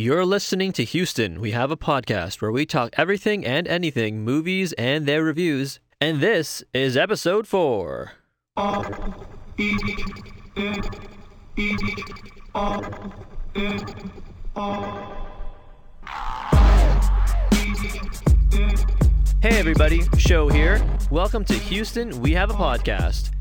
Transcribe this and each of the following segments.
You're listening to Houston. We have a podcast where we talk everything and anything, movies and their reviews. And this is episode four. Hey everybody, Show here. Welcome to Houston. We have a podcast.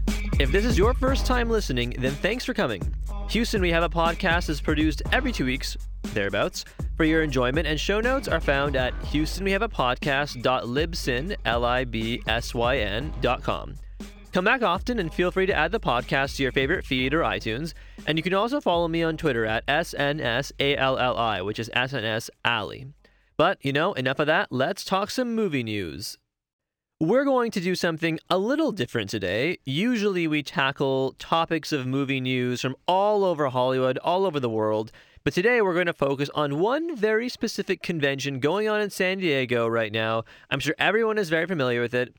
If this is your first time listening, then thanks for coming. Houston, we have a podcast is produced every two weeks, thereabouts, for your enjoyment, and show notes are found at houstonwehaveapodcast.libsyn, L-I-B-S-Y-N dot com. Come back often and feel free to add the podcast to your favorite feed or iTunes. And you can also follow me on Twitter at SNSALLI, which is SNS Alley. But, you know, enough of that. Let's talk some movie news. We're going to do something a little different today. Usually we tackle topics of movie news from all over Hollywood, all over the world. But today we're going to focus on one very specific convention going on in San Diego right now. I'm sure everyone is very familiar with it.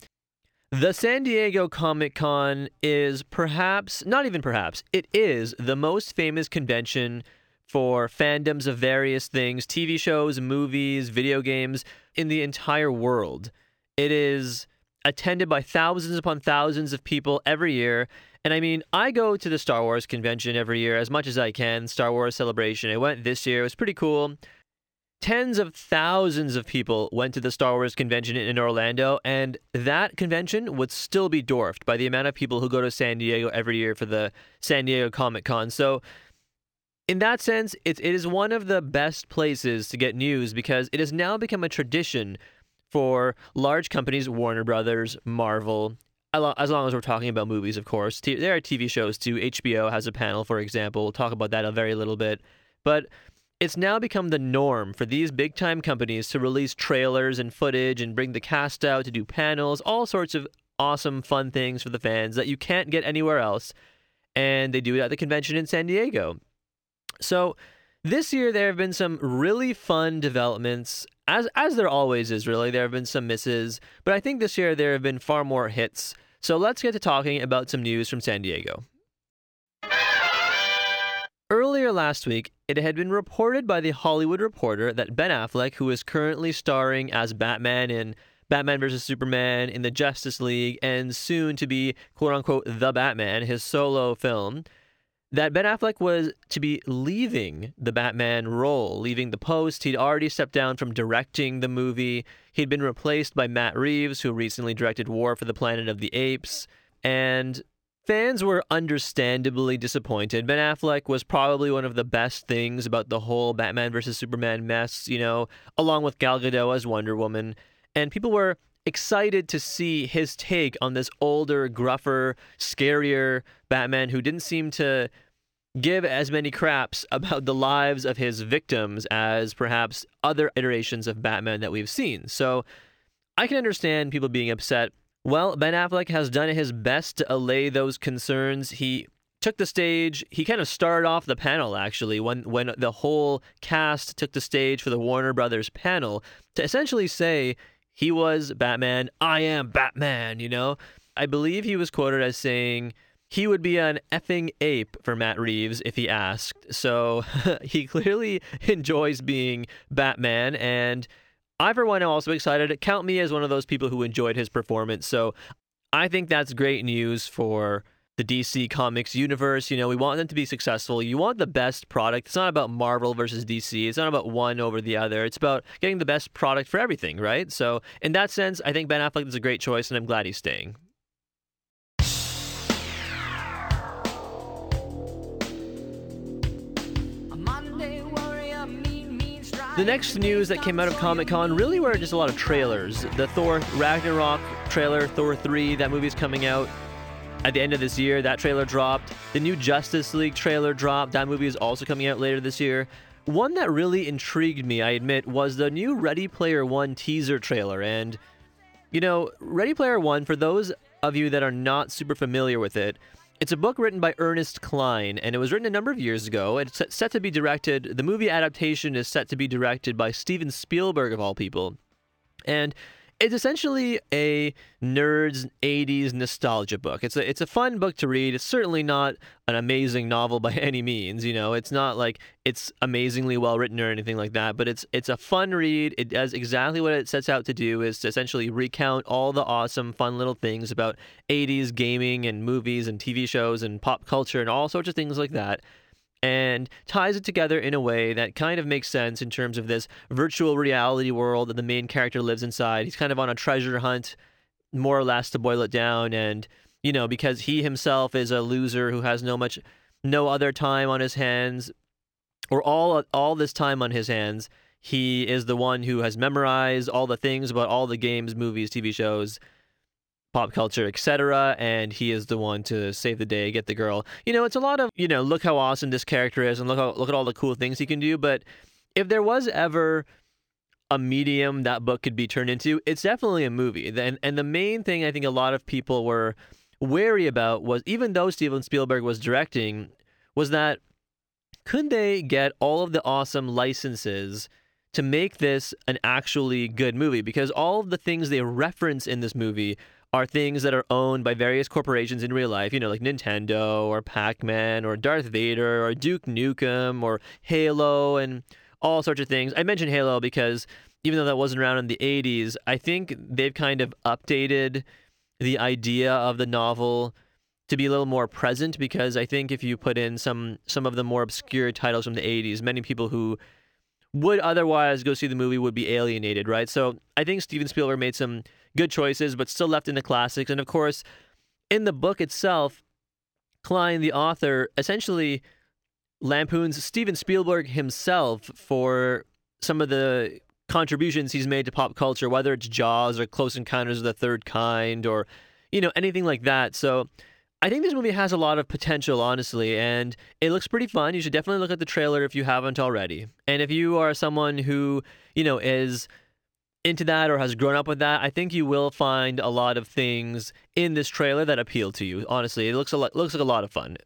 The San Diego Comic Con is perhaps, not even perhaps, it is the most famous convention for fandoms of various things TV shows, movies, video games in the entire world. It is attended by thousands upon thousands of people every year. And I mean, I go to the Star Wars convention every year as much as I can, Star Wars celebration. I went this year, it was pretty cool. Tens of thousands of people went to the Star Wars convention in Orlando, and that convention would still be dwarfed by the amount of people who go to San Diego every year for the San Diego Comic Con. So, in that sense, it, it is one of the best places to get news because it has now become a tradition for large companies, Warner Brothers, Marvel, as long as we're talking about movies, of course. There are TV shows too. HBO has a panel, for example. We'll talk about that a very little bit. But it's now become the norm for these big time companies to release trailers and footage and bring the cast out to do panels, all sorts of awesome, fun things for the fans that you can't get anywhere else. And they do it at the convention in San Diego. So this year there have been some really fun developments, as as there always is. Really, there have been some misses, but I think this year there have been far more hits. So let's get to talking about some news from San Diego. Earlier last week, it had been reported by the Hollywood Reporter that Ben Affleck, who is currently starring as Batman in Batman vs. Superman, in the Justice League, and soon to be quote unquote the Batman, his solo film, that Ben Affleck was to be leaving the Batman role, leaving the post. He'd already stepped down from directing the movie. He'd been replaced by Matt Reeves, who recently directed War for the Planet of the Apes. And fans were understandably disappointed. Ben Affleck was probably one of the best things about the whole Batman versus Superman mess, you know, along with Gal Gadot as Wonder Woman. And people were excited to see his take on this older, gruffer, scarier Batman who didn't seem to give as many craps about the lives of his victims as perhaps other iterations of Batman that we've seen. So I can understand people being upset. Well, Ben Affleck has done his best to allay those concerns. He took the stage. He kind of started off the panel actually when when the whole cast took the stage for the Warner Brothers panel to essentially say he was Batman. I am Batman, you know? I believe he was quoted as saying he would be an effing ape for Matt Reeves if he asked. So he clearly enjoys being Batman. And I, for one, am also excited. Count me as one of those people who enjoyed his performance. So I think that's great news for the DC Comics universe. You know, we want them to be successful. You want the best product. It's not about Marvel versus DC. It's not about one over the other. It's about getting the best product for everything, right? So, in that sense, I think Ben Affleck is a great choice, and I'm glad he's staying. The next news that came out of Comic Con really were just a lot of trailers. The Thor Ragnarok trailer, Thor 3, that movie's coming out at the end of this year. That trailer dropped. The new Justice League trailer dropped. That movie is also coming out later this year. One that really intrigued me, I admit, was the new Ready Player One teaser trailer. And, you know, Ready Player One, for those of you that are not super familiar with it, it's a book written by Ernest Cline, and it was written a number of years ago. It's set to be directed, the movie adaptation is set to be directed by Steven Spielberg, of all people. And it's essentially a nerd's 80s nostalgia book. It's a it's a fun book to read. It's certainly not an amazing novel by any means, you know. It's not like it's amazingly well written or anything like that, but it's it's a fun read. It does exactly what it sets out to do is to essentially recount all the awesome fun little things about 80s gaming and movies and TV shows and pop culture and all sorts of things like that and ties it together in a way that kind of makes sense in terms of this virtual reality world that the main character lives inside. He's kind of on a treasure hunt, more or less, to boil it down. And, you know, because he himself is a loser who has no much, no other time on his hands, or all, all this time on his hands, he is the one who has memorized all the things about all the games, movies, TV shows pop culture, etc. And he is the one to save the day, get the girl. You know, it's a lot of you know, look how awesome this character is, and look how, look at all the cool things he can do. But if there was ever a medium that book could be turned into, it's definitely a movie. And and the main thing I think a lot of people were wary about was even though Steven Spielberg was directing, was that could they get all of the awesome licenses to make this an actually good movie? Because all of the things they reference in this movie are things that are owned by various corporations in real life, you know, like Nintendo or Pac Man or Darth Vader or Duke Nukem or Halo and all sorts of things. I mentioned Halo because even though that wasn't around in the 80s, I think they've kind of updated the idea of the novel to be a little more present because I think if you put in some some of the more obscure titles from the 80s, many people who would otherwise go see the movie would be alienated, right? So I think Steven Spielberg made some good choices, but still left in the classics. And of course, in the book itself, Cline, the author, essentially lampoons Steven Spielberg himself for some of the contributions he's made to pop culture, whether it's Jaws or Close Encounters of the Third Kind or, you know, anything like that. So I think this movie has a lot of potential, honestly, and it looks pretty fun. You should definitely look at the trailer if you haven't already. And if you are someone who, you know, is into that or has grown up with that, I think you will find a lot of things in this trailer that appeal to you. Honestly, it looks a lot, looks like a lot of fun.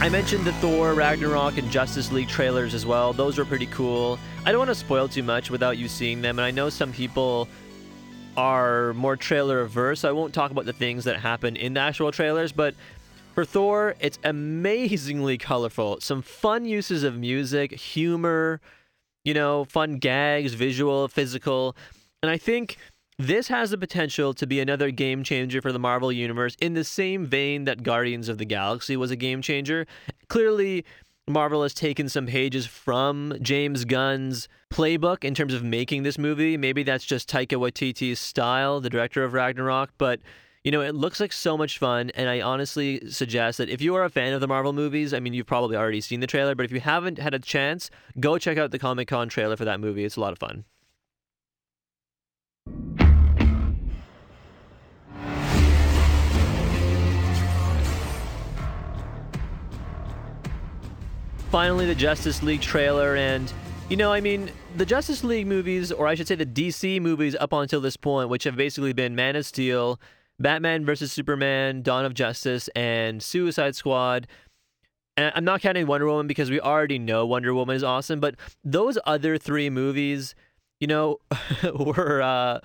I mentioned the Thor, Ragnarok, and Justice League trailers as well. Those were pretty cool. I don't want to spoil too much without you seeing them, and I know some people are more trailer averse. So I won't talk about the things that happen in the actual trailers, but for Thor, it's amazingly colorful. Some fun uses of music, humor, you know, fun gags, visual, physical. And I think this has the potential to be another game changer for the Marvel Universe in the same vein that Guardians of the Galaxy was a game changer. Clearly, Marvel has taken some pages from James Gunn's playbook in terms of making this movie. Maybe that's just Taika Waititi's style, the director of Ragnarok, but you know, it looks like so much fun, and I honestly suggest that if you are a fan of the Marvel movies, I mean, you've probably already seen the trailer, but if you haven't had a chance, go check out the Comic Con trailer for that movie. It's a lot of fun. Finally, the Justice League trailer, and you know, I mean, the Justice League movies, or I should say the DC movies up until this point, which have basically been Man of Steel, Batman versus Superman, Dawn of Justice, and Suicide Squad. And I'm not counting Wonder Woman because we already know Wonder Woman is awesome, but those other three movies, you know, were. Uh,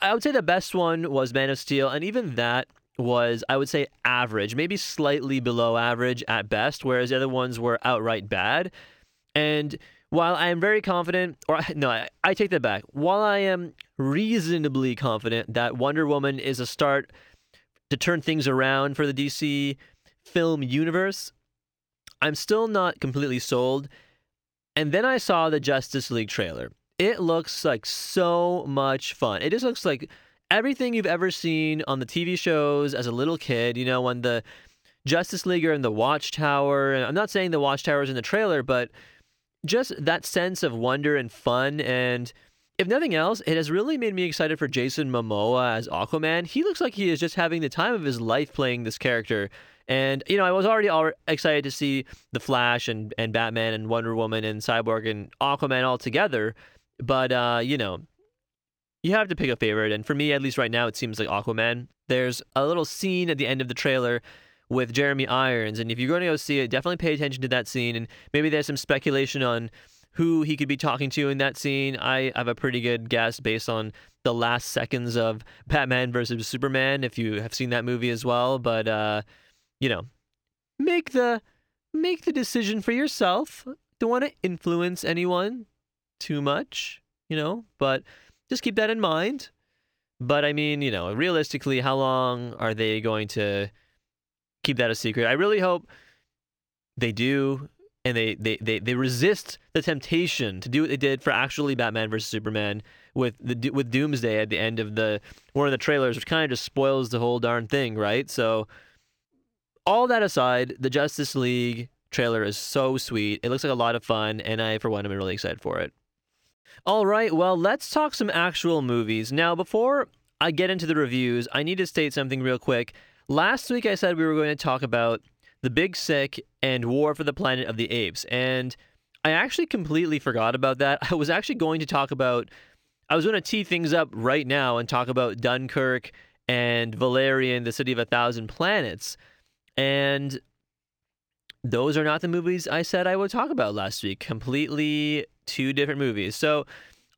I would say the best one was Man of Steel, and even that was, I would say, average, maybe slightly below average at best, whereas the other ones were outright bad. And while I am very confident, or no, I, I take that back. While I am reasonably confident that Wonder Woman is a start to turn things around for the DC film universe, I'm still not completely sold. And then I saw the Justice League trailer. It looks like so much fun. It just looks like everything you've ever seen on the TV shows as a little kid. You know, when the Justice League are in the Watchtower. And I'm not saying the Watchtower is in the trailer, but just that sense of wonder and fun. And if nothing else, it has really made me excited for Jason Momoa as Aquaman. He looks like he is just having the time of his life playing this character. And, you know, I was already all excited to see The Flash and, and Batman and Wonder Woman and Cyborg and Aquaman all together. But, uh, you know, you have to pick a favorite. And for me, at least right now, it seems like Aquaman. There's a little scene at the end of the trailer with Jeremy Irons. And if you're going to go see it, definitely pay attention to that scene. And maybe there's some speculation on who he could be talking to in that scene. I have a pretty good guess based on the last seconds of Batman versus Superman, if you have seen that movie as well. But uh, you know, make the make the decision for yourself. Don't want to influence anyone too much, you know, but just keep that in mind. But I mean, you know, realistically, how long are they going to keep that a secret? I really hope they do and they, they, they, they resist the temptation to do what they did for actually Batman versus Superman with the with Doomsday at the end of the one of the trailers, which kind of just spoils the whole darn thing, right? So, all that aside, the Justice League trailer is so sweet. It looks like a lot of fun, and I, for one, am really excited for it. All right, well, let's talk some actual movies. Now, before I get into the reviews, I need to state something real quick. Last week, I said we were going to talk about The Big Sick and War for the Planet of the Apes, and I actually completely forgot about that. I was actually going to talk about, I was going to tee things up right now and talk about Dunkirk and Valerian, the City of a Thousand Planets. And those are not the movies I said I would talk about last week. Completely two different movies. So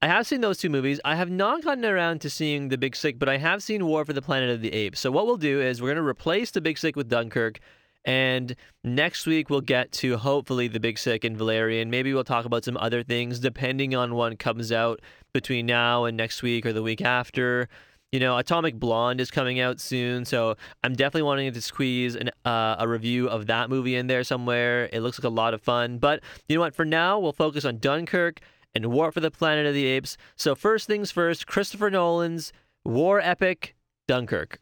I have seen those two movies. I have not gotten around to seeing The Big Sick, but I have seen War for the Planet of the Apes. So what we'll do is we're going to replace The Big Sick with Dunkirk. And next week we'll get to hopefully the Big Sick and Valerian. Maybe we'll talk about some other things depending on what comes out between now and next week or the week after. You know, Atomic Blonde is coming out soon, so I'm definitely wanting to squeeze an, uh, a review of that movie in there somewhere. It looks like a lot of fun. But you know what? For now, we'll focus on Dunkirk and War for the Planet of the Apes. So, first things first, Christopher Nolan's war epic, Dunkirk.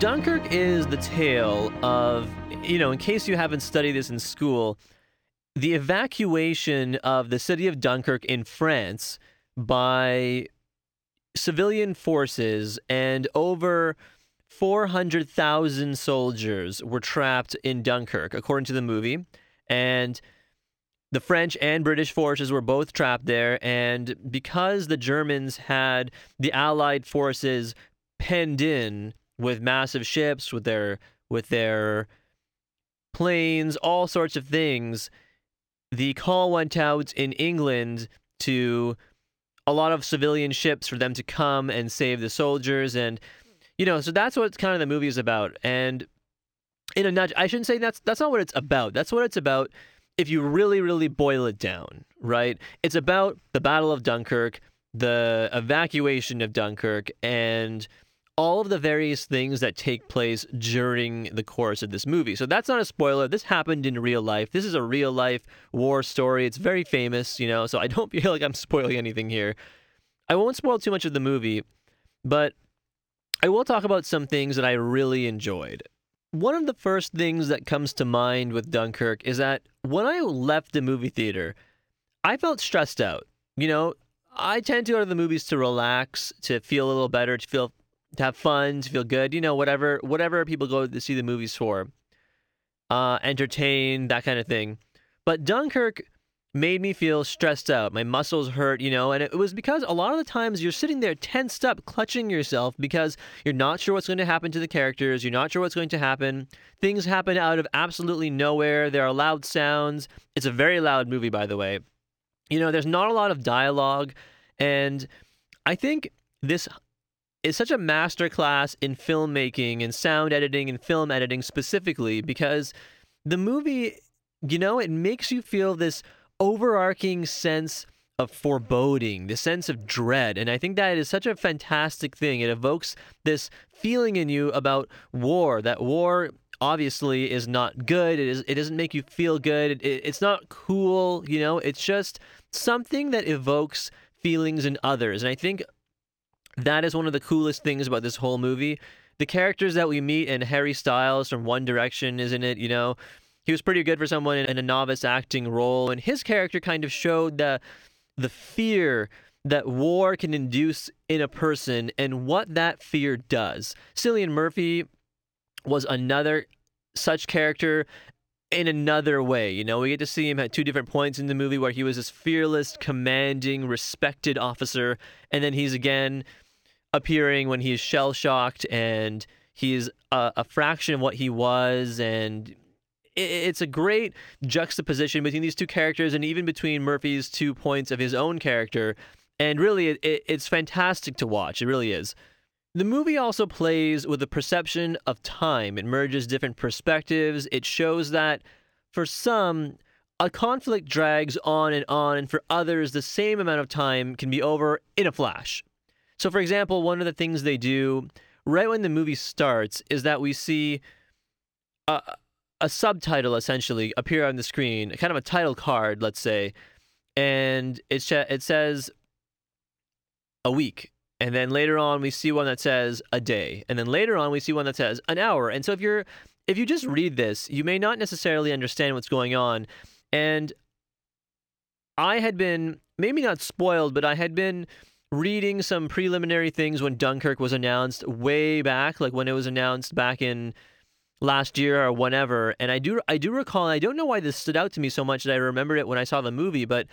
Dunkirk is the tale of, you know, in case you haven't studied this in school, the evacuation of the city of Dunkirk in France by civilian forces and over 400,000 soldiers were trapped in Dunkirk, according to the movie. And the French and British forces were both trapped there. And because the Germans had the Allied forces penned in, with massive ships, with their with their planes, all sorts of things. The call went out in England to a lot of civilian ships for them to come and save the soldiers and you know so that's what kind of the movie is about. And in a nutshell i shouldn't say that's that's not what it's about. That's what it's about if you really really boil it down right? It's about the battle of dunkirk the evacuation of dunkirk and all of the various things that take place during the course of this movie. So that's not a spoiler. This happened in real life. This is a real life war story. It's very famous, you know, so I don't feel like I'm spoiling anything here. I won't spoil too much of the movie, but I will talk about some things that I really enjoyed. One of the first things that comes to mind with Dunkirk is that when I left the movie theater, I felt stressed out. You know, I tend to go to the movies to relax, to feel a little better, to feel to have fun, to feel good, you know, whatever whatever people go to see the movies for. Uh, entertain, that kind of thing. But Dunkirk made me feel stressed out. My muscles hurt, you know, and it was because a lot of the times you're sitting there tensed up, clutching yourself because you're not sure what's going to happen to the characters. You're not sure what's going to happen. Things happen out of absolutely nowhere. There are loud sounds. It's a very loud movie, by the way. You know, there's not a lot of dialogue. And I think this is such a masterclass in filmmaking and sound editing and film editing specifically because the movie, you know, it makes you feel this overarching sense of foreboding, the sense of dread. And I think that is such a fantastic thing. It evokes this feeling in you about war, that war obviously is not good. It is it doesn't make you feel good. It, it's not cool, you know, it's just something that evokes feelings in others. And I think that is one of the coolest things about this whole movie. The characters that we meet and Harry Styles from One Direction isn't it, you know. He was pretty good for someone in a novice acting role, and his character kind of showed the the fear that war can induce in a person and what that fear does. Cillian Murphy was another such character in another way. You know, we get to see him at two different points in the movie where he was this fearless, commanding, respected officer, and then he's again appearing when he's shell shocked and he's a, a, fraction of what he was. And it's a great juxtaposition between these two characters and even between Murphy's two points of his own character. And really, it, it's fantastic to watch. It really is. The movie also plays with the perception of time. It merges different perspectives. It shows that for some, a conflict drags on and on, and for others, the same amount of time can be over in a flash. So, for example, one of the things they do right when the movie starts is that we see a, a subtitle essentially appear on the screen, kind of a title card, let's say, and it, sh- it says a week and then later on we see one that says a day and then later on we see one that says an hour. And so if you're if you just read this you may not necessarily understand what's going on. And i had been maybe not spoiled but i had been reading some preliminary things when dunkirk was announced way back like when it was announced back in last year or whenever and i do i do recall i don't know why this stood out to me so much that i remembered it when i saw the movie but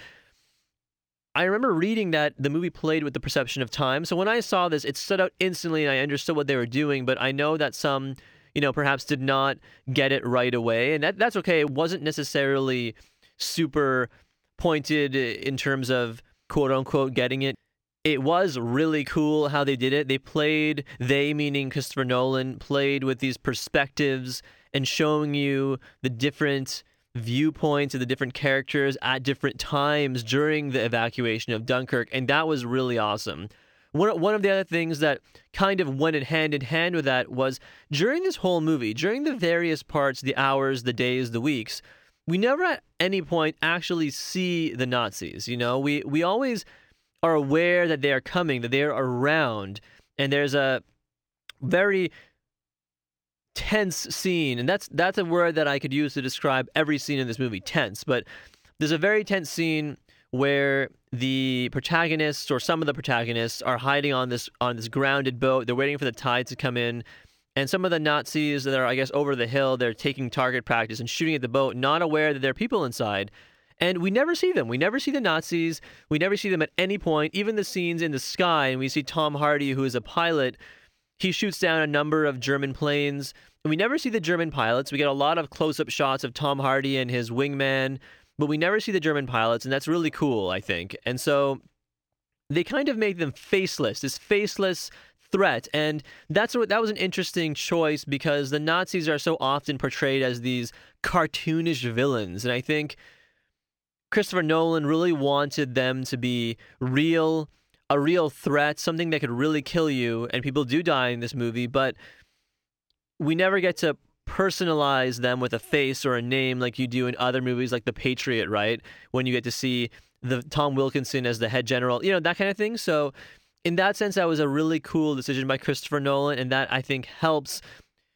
I remember reading that the movie played with the perception of time. So when I saw this, it stood out instantly and I understood what they were doing. But I know that some, you know, perhaps did not get it right away. And that, that's okay. It wasn't necessarily super pointed in terms of quote unquote getting it. It was really cool how they did it. They played, they meaning Christopher Nolan, played with these perspectives and showing you the different viewpoints of the different characters at different times during the evacuation of Dunkirk, and that was really awesome. One, one of the other things that kind of went in hand in hand with that was during this whole movie, during the various parts, the hours, the days, the weeks, we never at any point actually see the Nazis. You know, we, we always are aware that they are coming, that they are around, and there's a very tense scene, and that's that's a word that I could use to describe every scene in this movie, tense. But there's a very tense scene where the protagonists or some of the protagonists are hiding on this on this grounded boat. They're waiting for the tide to come in. And some of the Nazis that are, I guess, over the hill, they're taking target practice and shooting at the boat, not aware that there are people inside. And we never see them. We never see the Nazis. We never see them at any point. Even the scenes in the sky, and we see Tom Hardy, who is a pilot, he shoots down a number of German planes. And we never see the German pilots. We get a lot of close up shots of Tom Hardy and his wingman, but we never see the German pilots. And that's really cool, I think. And so they kind of make them faceless, this faceless threat. And that's what that was an interesting choice because the Nazis are so often portrayed as these cartoonish villains. And I think Christopher Nolan really wanted them to be real a real threat, something that could really kill you, and people do die in this movie, but we never get to personalize them with a face or a name like you do in other movies like The Patriot, right? When you get to see the Tom Wilkinson as the head general, you know, that kind of thing. So in that sense, that was a really cool decision by Christopher Nolan, and that I think helps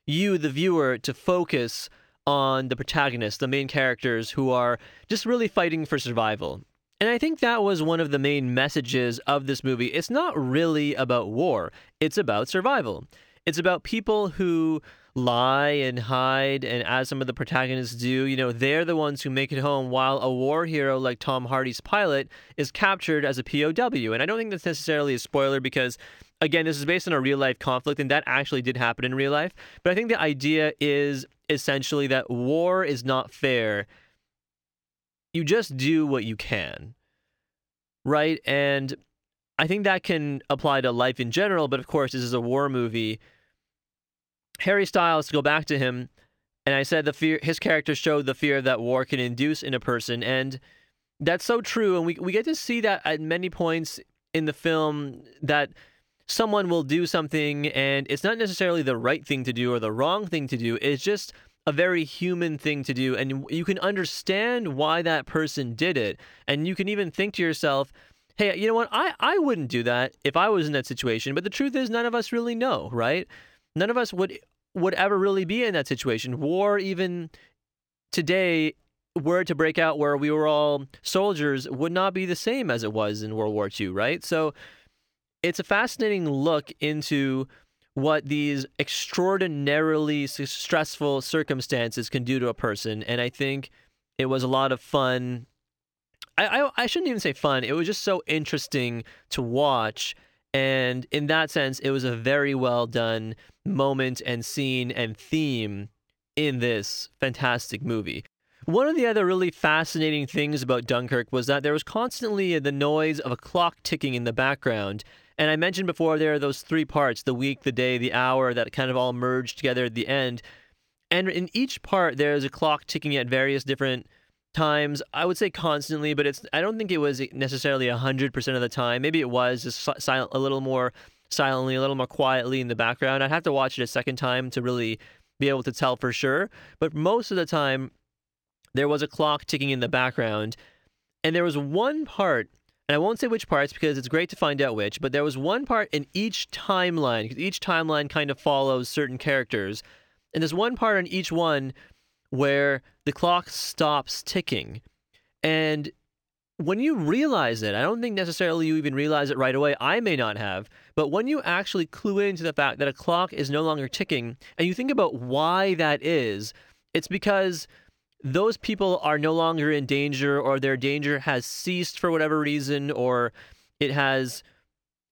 you, the viewer, to focus on the protagonists, the main characters who are just really fighting for survival. And I think that was one of the main messages of this movie. It's not really about war, it's about survival. It's about people who lie and hide, and as some of the protagonists do, you know, they're the ones who make it home, while a war hero like Tom Hardy's pilot is captured as a POW. And I don't think that's necessarily a spoiler because, again, this is based on a real life conflict, and that actually did happen in real life. But I think the idea is essentially that war is not fair you just do what you can. Right? And I think that can apply to life in general, but of course, this is a war movie. Harry Styles, to go back to him, and I said the fear his character showed the fear that war can induce in a person, and that's so true. And we we get to see that at many points in the film that someone will do something and it's not necessarily the right thing to do or the wrong thing to do. It's just a very human thing to do. And you can understand why that person did it. And you can even think to yourself hey you know what? I i wouldn't do that if i was in that situation. But the truth is none of us really know right? None of us would would ever really be in that situation. War even today were to break out where we were all soldiers would not be the same as it was in world war ii right? So it's a fascinating look into what these extraordinarily stressful circumstances can do to a person. And I think it was a lot of fun. I, I, I shouldn't even say fun. It was just so interesting to watch. And in that sense, it was a very well done moment and scene and theme in this fantastic movie. One of the other really fascinating things about Dunkirk was that there was constantly the noise of a clock ticking in the background. And I mentioned before there are those three parts the week, the day, the hour that kind of all merge together at the end. And in each part, there's a clock ticking at various different times. I would say constantly, but it's I don't think it was necessarily 100% of the time. Maybe it was just a little more silently, a little more quietly in the background. I'd have to watch it a second time to really be able to tell for sure. But most of the time, there was a clock ticking in the background. And there was one part, and I won't say which parts because it's great to find out which, but there was one part in each timeline, because each timeline kind of follows certain characters. And there's one part in each one where the clock stops ticking. And when you realize it, I don't think necessarily you even realize it right away. I may not have, but when you actually clue into the fact that a clock is no longer ticking and you think about why that is, it's because those people are no longer in danger or their danger has ceased for whatever reason or it has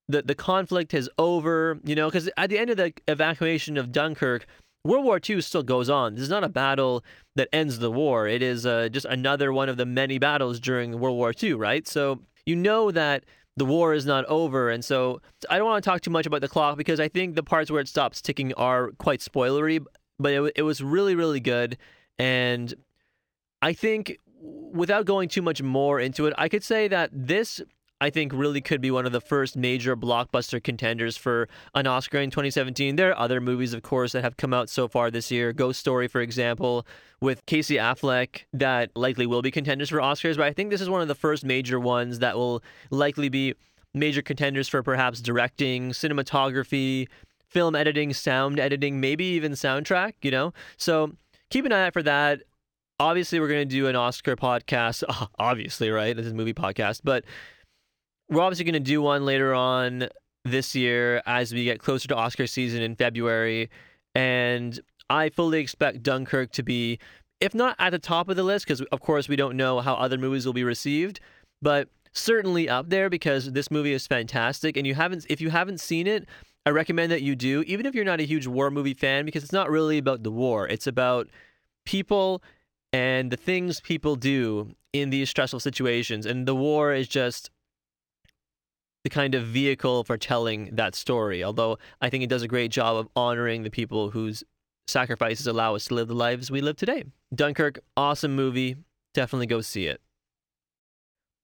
the the conflict is over you know because at the end of the evacuation of dunkirk world war ii still goes on. This is not a battle that ends the war. It is uh, just another one of the many battles during world war ii right? So you know that the war is not over and so i don't want to talk too much about the clock because i think the parts where it stops ticking are quite spoilery but it, it was really really good and I think without going too much more into it, I could say that this I think really could be one of the first major blockbuster contenders for an Oscar in 2017. There are other movies, of course, that have come out so far this year. Ghost Story, for example, with Casey Affleck, that likely will be contenders for Oscars. But I think this is one of the first major ones that will likely be major contenders for perhaps directing, cinematography, film editing, sound editing, maybe even soundtrack, you know? So keep an eye out for that obviously we're going to do an Oscar podcast. Obviously, right? This is a movie podcast, but we're obviously going to do one later on this year as we get closer to Oscar season in February. And I fully expect Dunkirk to be, if not at the top of the list, because of course we don't know how other movies will be received, but certainly up there because this movie is fantastic. And you haven't, if you haven't seen it, I recommend that you do, even if you're not a huge war movie fan, because it's not really about the war. It's about people and the things people do in these stressful situations. And the war is just the kind of vehicle for telling that story. Although I think it does a great job of honoring the people whose sacrifices allow us to live the lives we live today. Dunkirk, awesome movie. Definitely go see it.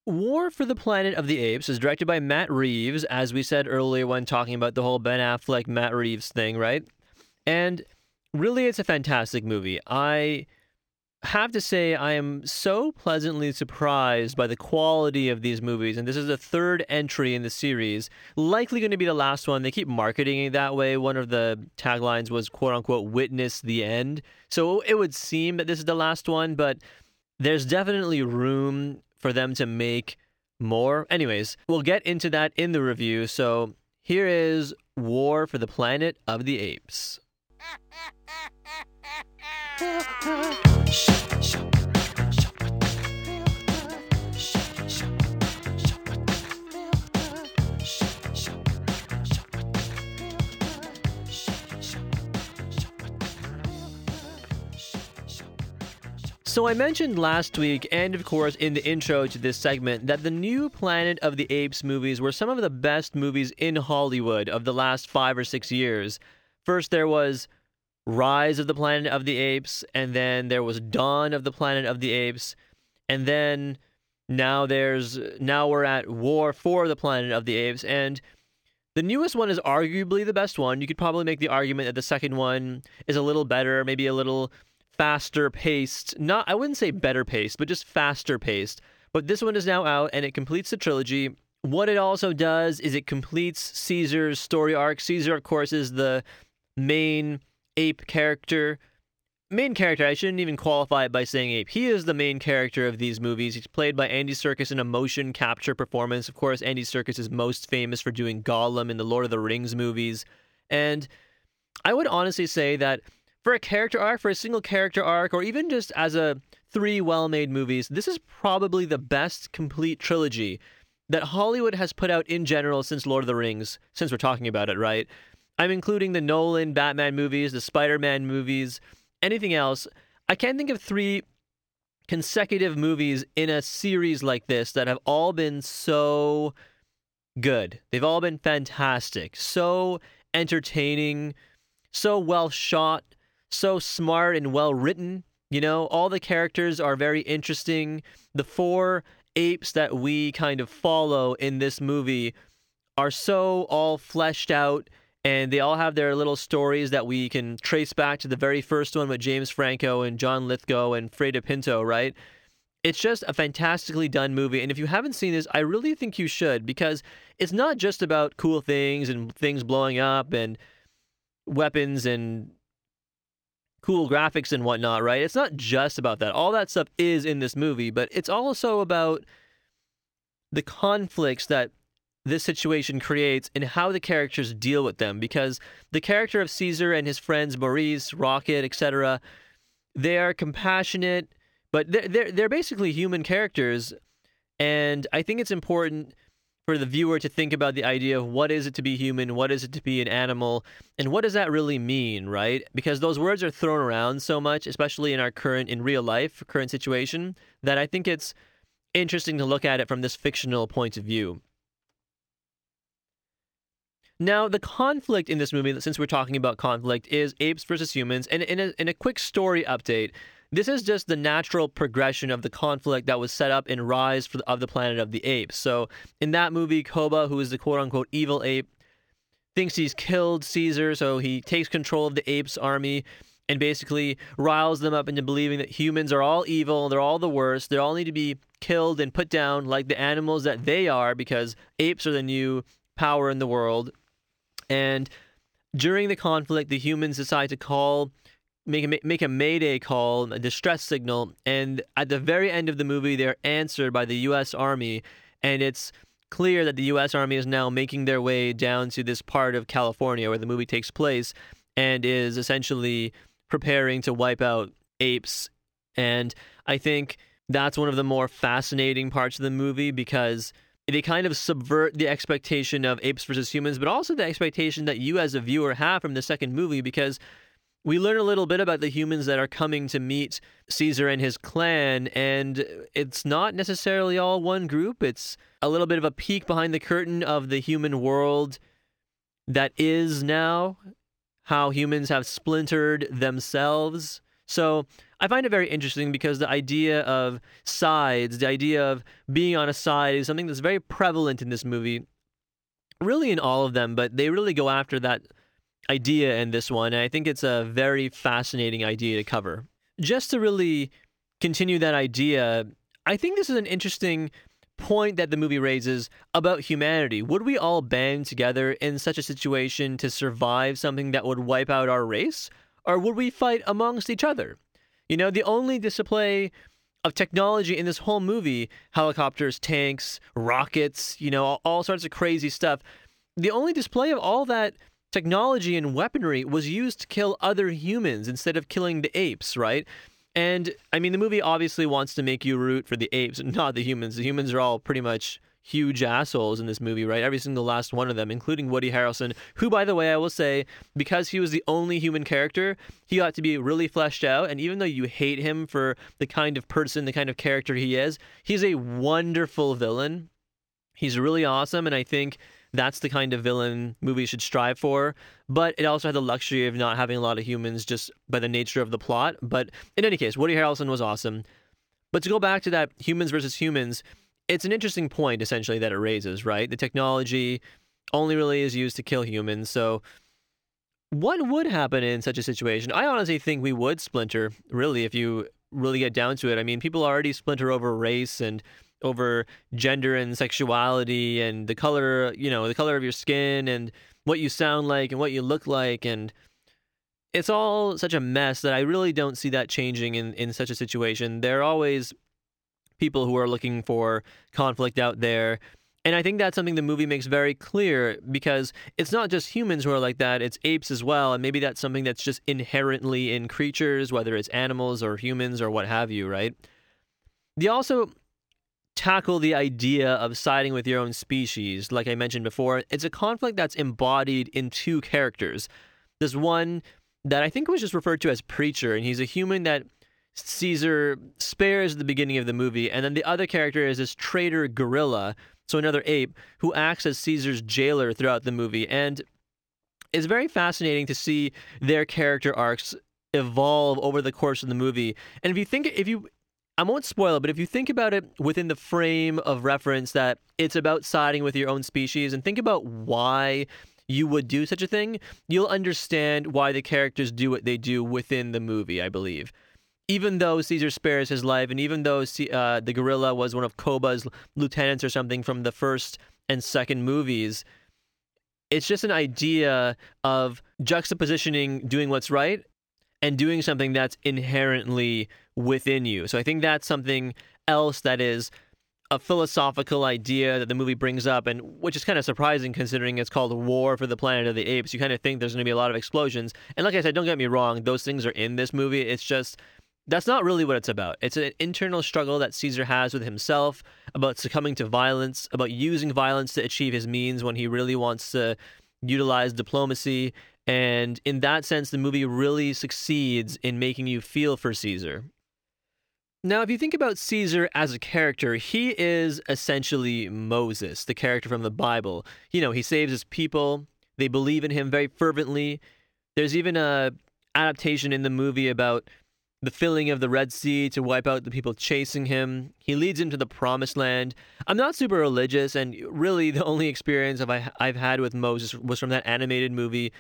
War for the Planet of the Apes is directed by Matt Reeves, as we said earlier when talking about the whole Ben Affleck Matt Reeves thing, right? And really, it's a fantastic movie. I have to say I am so pleasantly surprised by the quality of these movies, and this is the third entry in the series, likely going to be the last one. They keep marketing it that way. One of the taglines was "quote unquote" "witness the end," so it would seem that this is the last one, but there's definitely room for them to make more. Anyways, we'll get into that in the review. So here is War for the Planet of the Apes. So I mentioned last week, and of course in the intro to this segment, that the new Planet of the Apes movies were some of the best movies in Hollywood of the last five or six years. First, there was Rise of the Planet of the Apes, and then there was Dawn of the Planet of the Apes, and then now there's now we're at War for the Planet of the Apes, and the newest one is arguably the best one. You could probably make the argument that the second one is a little better, maybe a little faster paced. Not I wouldn't say better paced, but just faster paced. But this one is now out and it completes the trilogy. What it also does is it completes Caesar's story arc. Caesar, of course, is the main ape character. Main character, I shouldn't even qualify it by saying ape. He is the main character of these movies. He's played by Andy Serkis in a motion capture performance. Of course, Andy Serkis is most famous for doing Gollum in the Lord of the Rings movies. And I would honestly say that for a character arc, for a single character arc, or even just as a three well made movies, this is probably the best complete trilogy that Hollywood has put out in general since Lord of the Rings, since we're talking about it, right? I'm including the Nolan Batman movies, the Spider Man movies, anything else. I can't think of three consecutive movies in a series like this that have all been so good. They've all been fantastic, so entertaining, so well shot, so smart and well written. You know, all the characters are very interesting. The four apes that we kind of follow in this movie are so all fleshed out and they all have their little stories that we can trace back to the very first one with James Franco and John Lithgow and Freida Pinto, right? It's just a fantastically done movie. And if you haven't seen this, I really think you should because it's not just about cool things and things blowing up and weapons and cool graphics and whatnot, right? It's not just about that. All that stuff is in this movie, but it's also about the conflicts that this situation creates and how the characters deal with them because the character of Caesar and his friends Maurice, Rocket, etc., they are compassionate, but they're, they're they're basically human characters and I think it's important for the viewer to think about the idea of what is it to be human, what is it to be an animal, and what does that really mean, right? Because those words are thrown around so much, especially in our current in real life, current situation, that I think it's interesting to look at it from this fictional point of view. Now, the conflict in this movie, since we're talking about conflict, is apes versus humans. And in a, in a quick story update, this is just the natural progression of the conflict that was set up in Rise the, of the Planet of the Apes. So, in that movie, Koba, who is the quote unquote evil ape, thinks he's killed Caesar, so he takes control of the apes' army and basically riles them up into believing that humans are all evil, they're all the worst, they all need to be killed and put down like the animals that they are because apes are the new power in the world. And during the conflict, the humans decide to call, make a, make a mayday call, a distress signal, and at the very end of the movie, they're answered by the U.S. Army, and it's clear that the U.S. Army is now making their way down to this part of California where the movie takes place, and is essentially preparing to wipe out apes. And I think that's one of the more fascinating parts of the movie because they kind of subvert the expectation of apes versus humans, but also the expectation that you as a viewer have from the second movie because we learn a little bit about the humans that are coming to meet Caesar and his clan, and it's not necessarily all one group. It's a little bit of a peek behind the curtain of the human world that is now, how humans have splintered themselves. So I find it very interesting because the idea of sides, the idea of being on a side, is something that's very prevalent in this movie. Really, in all of them, but they really go after that idea in this one. And I think it's a very fascinating idea to cover. Just to really continue that idea, I think this is an interesting point that the movie raises about humanity. Would we all band together in such a situation to survive something that would wipe out our race? Or would we fight amongst each other? You know, the only display of technology in this whole movie helicopters, tanks, rockets, you know, all, all sorts of crazy stuff. The only display of all that technology and weaponry was used to kill other humans instead of killing the apes, right? And I mean, the movie obviously wants to make you root for the apes, not the humans. The humans are all pretty much huge assholes in this movie, right? Every single last one of them, including Woody Harrelson, who, by the way, I will say, because he was the only human character, he ought to be really fleshed out. And even though you hate him for the kind of person, the kind of character he is, he's a wonderful villain. He's really awesome. And I think that's the kind of villain movies should strive for. But it also had the luxury of not having a lot of humans just by the nature of the plot. But in any case, Woody Harrelson was awesome. But to go back to that humans versus humans, it's an interesting point essentially that it raises, right? The technology only really is used to kill humans. So what would happen in such a situation? I honestly think we would splinter, really, if you really get down to it. I mean, people already splinter over race and over gender and sexuality and the color, you know, the color of your skin and what you sound like and what you look like and it's all such a mess that I really don't see that changing in, in such a situation. They're always people who are looking for conflict out there. And I think that's something the movie makes very clear because it's not just humans who are like that, it's apes as well. And maybe that's something that's just inherently in creatures, whether it's animals or humans or what have you, right? They also tackle the idea of siding with your own species. Like I mentioned before, it's a conflict that's embodied in two characters. There's one that I think was just referred to as Preacher, and he's a human that Caesar spares at the beginning of the movie. And then the other character is this traitor gorilla, so another ape, who acts as Caesar's jailer throughout the movie. And it's very fascinating to see their character arcs evolve over the course of the movie. And if you think, if you I won't spoil it, but if you think about it within the frame of reference that it's about siding with your own species and think about why you would do such a thing, you'll understand why the characters do what they do within the movie, I believe. Even though Caesar spares his life, and even though uh, the gorilla was one of Koba's lieutenants or something from the first and second movies, it's just an idea of juxtapositioning doing what's right and doing something that's inherently within you. So I think that's something else that is a philosophical idea that the movie brings up, and which is kind of surprising considering it's called War for the Planet of the Apes. You kind of think there's going to be a lot of explosions. And like I said, don't get me wrong, those things are in this movie. It's just that's not really what it's about. It's an internal struggle that Caesar has with himself about succumbing to violence, about using violence to achieve his means when he really wants to utilize diplomacy. And in that sense, the movie really succeeds in making you feel for Caesar. Now, if you think about Caesar as a character, he is essentially Moses, the character from the Bible. You know, he saves his people, they believe in him very fervently. There's even a adaptation in the movie about the filling of the Red Sea to wipe out the people chasing him. He leads into the promised land. I'm not super religious, and really the only experience I've had with Moses was from that animated movie,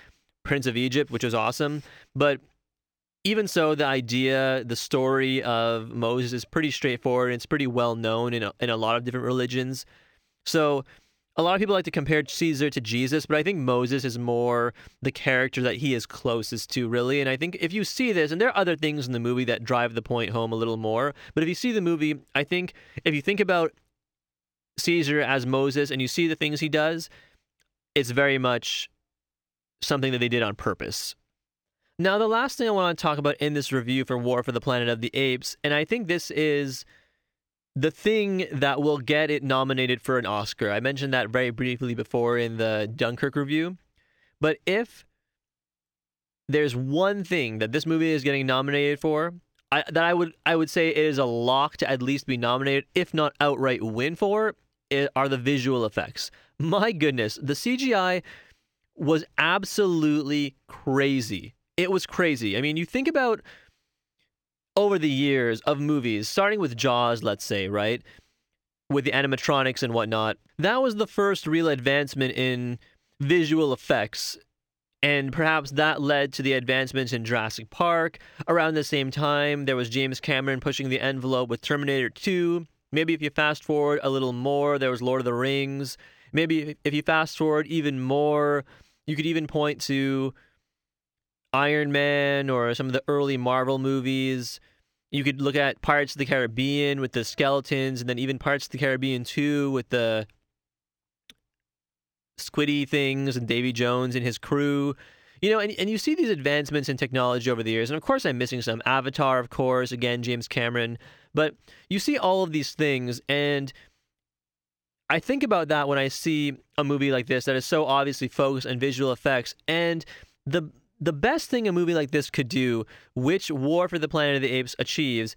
Prince of Egypt, which was awesome. But even so, the idea, the story of Moses is pretty straightforward. And It's pretty well known in a, in a lot of different religions. So, a lot of people like to compare Caesar to Jesus, but I think Moses is more the character that he is closest to, really. And I think if you see this, and there are other things in the movie that drive the point home a little more, but if you see the movie, I think if you think about Caesar as Moses and you see the things he does, it's very much something that they did on purpose. Now, the last thing I want to talk about in this review for War for the Planet of the Apes, and I think this is the thing that will get it nominated for an Oscar. I mentioned that very briefly before in the Dunkirk review. But if there's one thing that this movie is getting nominated for, I, that I would I would say it is a lock to at least be nominated, if not outright win for, it are the visual effects. My goodness, the CGI was absolutely crazy it was crazy. I mean, you think about over the years of movies, starting with Jaws, let's say, right? With the animatronics and whatnot, that was the first real advancement in visual effects. And perhaps that led to the advancements in Jurassic Park. Around the same time, there was James Cameron pushing the envelope with Terminator 2. Maybe if you fast forward a little more, there was Lord of the Rings. Maybe if you fast forward even more, you could even point to Iron Man or some of the early Marvel movies. You could look at Pirates of the Caribbean with the skeletons, and then even Pirates of the Caribbean 2 with the squiddy things and Davy Jones and his crew. You know, and, and you see these advancements in technology over the years. And of course, I'm missing some. Avatar, of course, again, James Cameron. But you see all of these things, and I think about that when I see a movie like this that is so obviously focused on visual effects. And the the best thing a movie like this could do, which War for the Planet of the Apes achieves,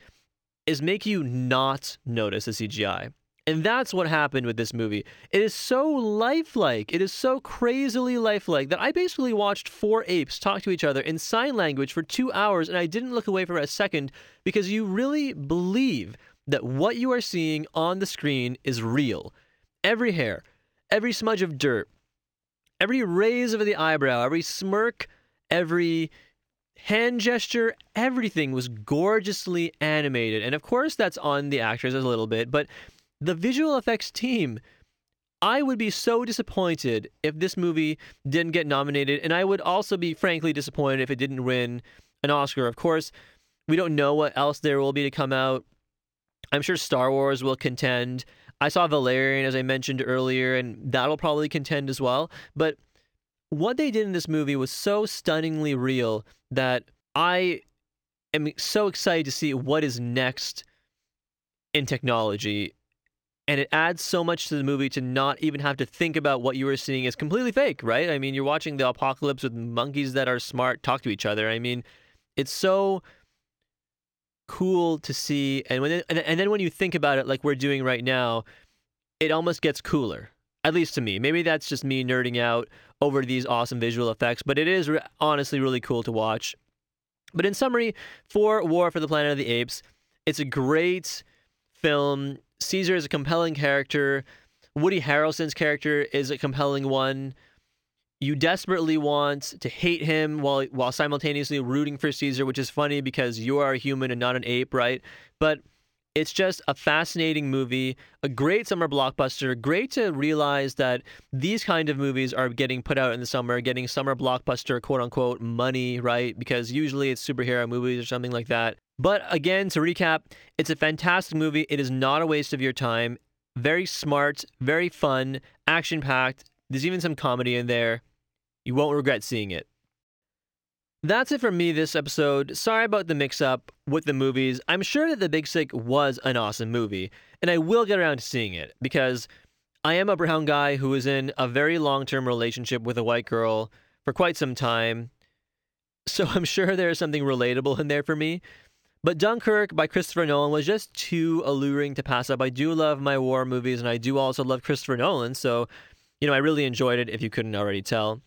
is make you not notice the CGI. And that's what happened with this movie. It is so lifelike. It is so crazily lifelike that I basically watched four apes talk to each other in sign language for two hours and I didn't look away for a second because you really believe that what you are seeing on the screen is real. Every hair, every smudge of dirt, every raise of the eyebrow, every smirk every hand gesture, everything was gorgeously animated. And of course, that's on the actors a little bit, but the visual effects team. I would be so disappointed if this movie didn't get nominated, and I would also be frankly disappointed if it didn't win an Oscar. Of course, we don't know what else there will be to come out. I'm sure Star Wars will contend. I saw Valerian, as I mentioned earlier, and that'll probably contend as well. But what they did in this movie was so stunningly real that I am so excited to see what is next in technology. And it adds so much to the movie to not even have to think about what you were seeing as completely fake, right? I mean, you're watching the apocalypse with monkeys that are smart talk to each other. I mean, it's so cool to see. And when and, and then when you think about it, like we're doing right now, it almost gets cooler. At least to me. Maybe that's just me nerding out over these awesome visual effects, but it is re- honestly really cool to watch. But in summary, for War for the Planet of the Apes, it's a great film. Caesar is a compelling character. Woody Harrelson's character is a compelling one. You desperately want to hate him while while simultaneously rooting for Caesar, which is funny because you are a human and not an ape, right? But it's just a fascinating movie, a great summer blockbuster. Great to realize that these kind of movies are getting put out in the summer, getting summer blockbuster quote unquote money, right? Because usually it's superhero movies or something like that. But again, to recap, it's a fantastic movie. It is not a waste of your time. Very smart, very fun, action packed. There's even some comedy in there. You won't regret seeing it. That's it for me this episode. Sorry about the mix up with the movies. I'm sure that The Big Sick was an awesome movie, and I will get around to seeing it because I am a brown guy who is in a very long term relationship with a white girl for quite some time. So I'm sure there's something relatable in there for me. But Dunkirk by Christopher Nolan was just too alluring to pass up. I do love my war movies, and I do also love Christopher Nolan, so, you know, I really enjoyed it if you couldn't already tell.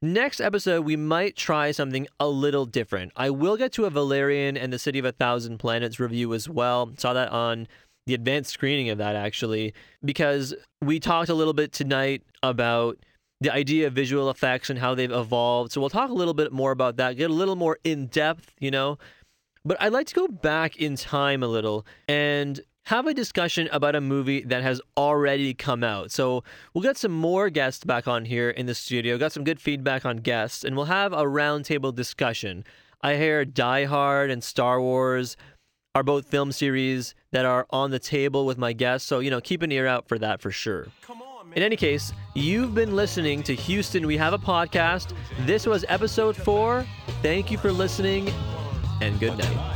Next episode, we might try something a little different. I will get to a Valerian and the City of a Thousand Planets review as well. Saw that on the advanced screening of that actually, because we talked a little bit tonight about the idea of visual effects and how they've evolved. So we'll talk a little bit more about that, get a little more in depth, you know. But I'd like to go back in time a little and have a discussion about a movie that has already come out. So we'll get some more guests back on here in the studio, got some good feedback on guests, and we'll have a roundtable discussion. I hear Die Hard and Star Wars are both film series that are on the table with my guests, so you know, keep an ear out for that for sure. In any case, you've been listening to Houston We Have a Podcast. This was episode four. Thank you for listening, and good night.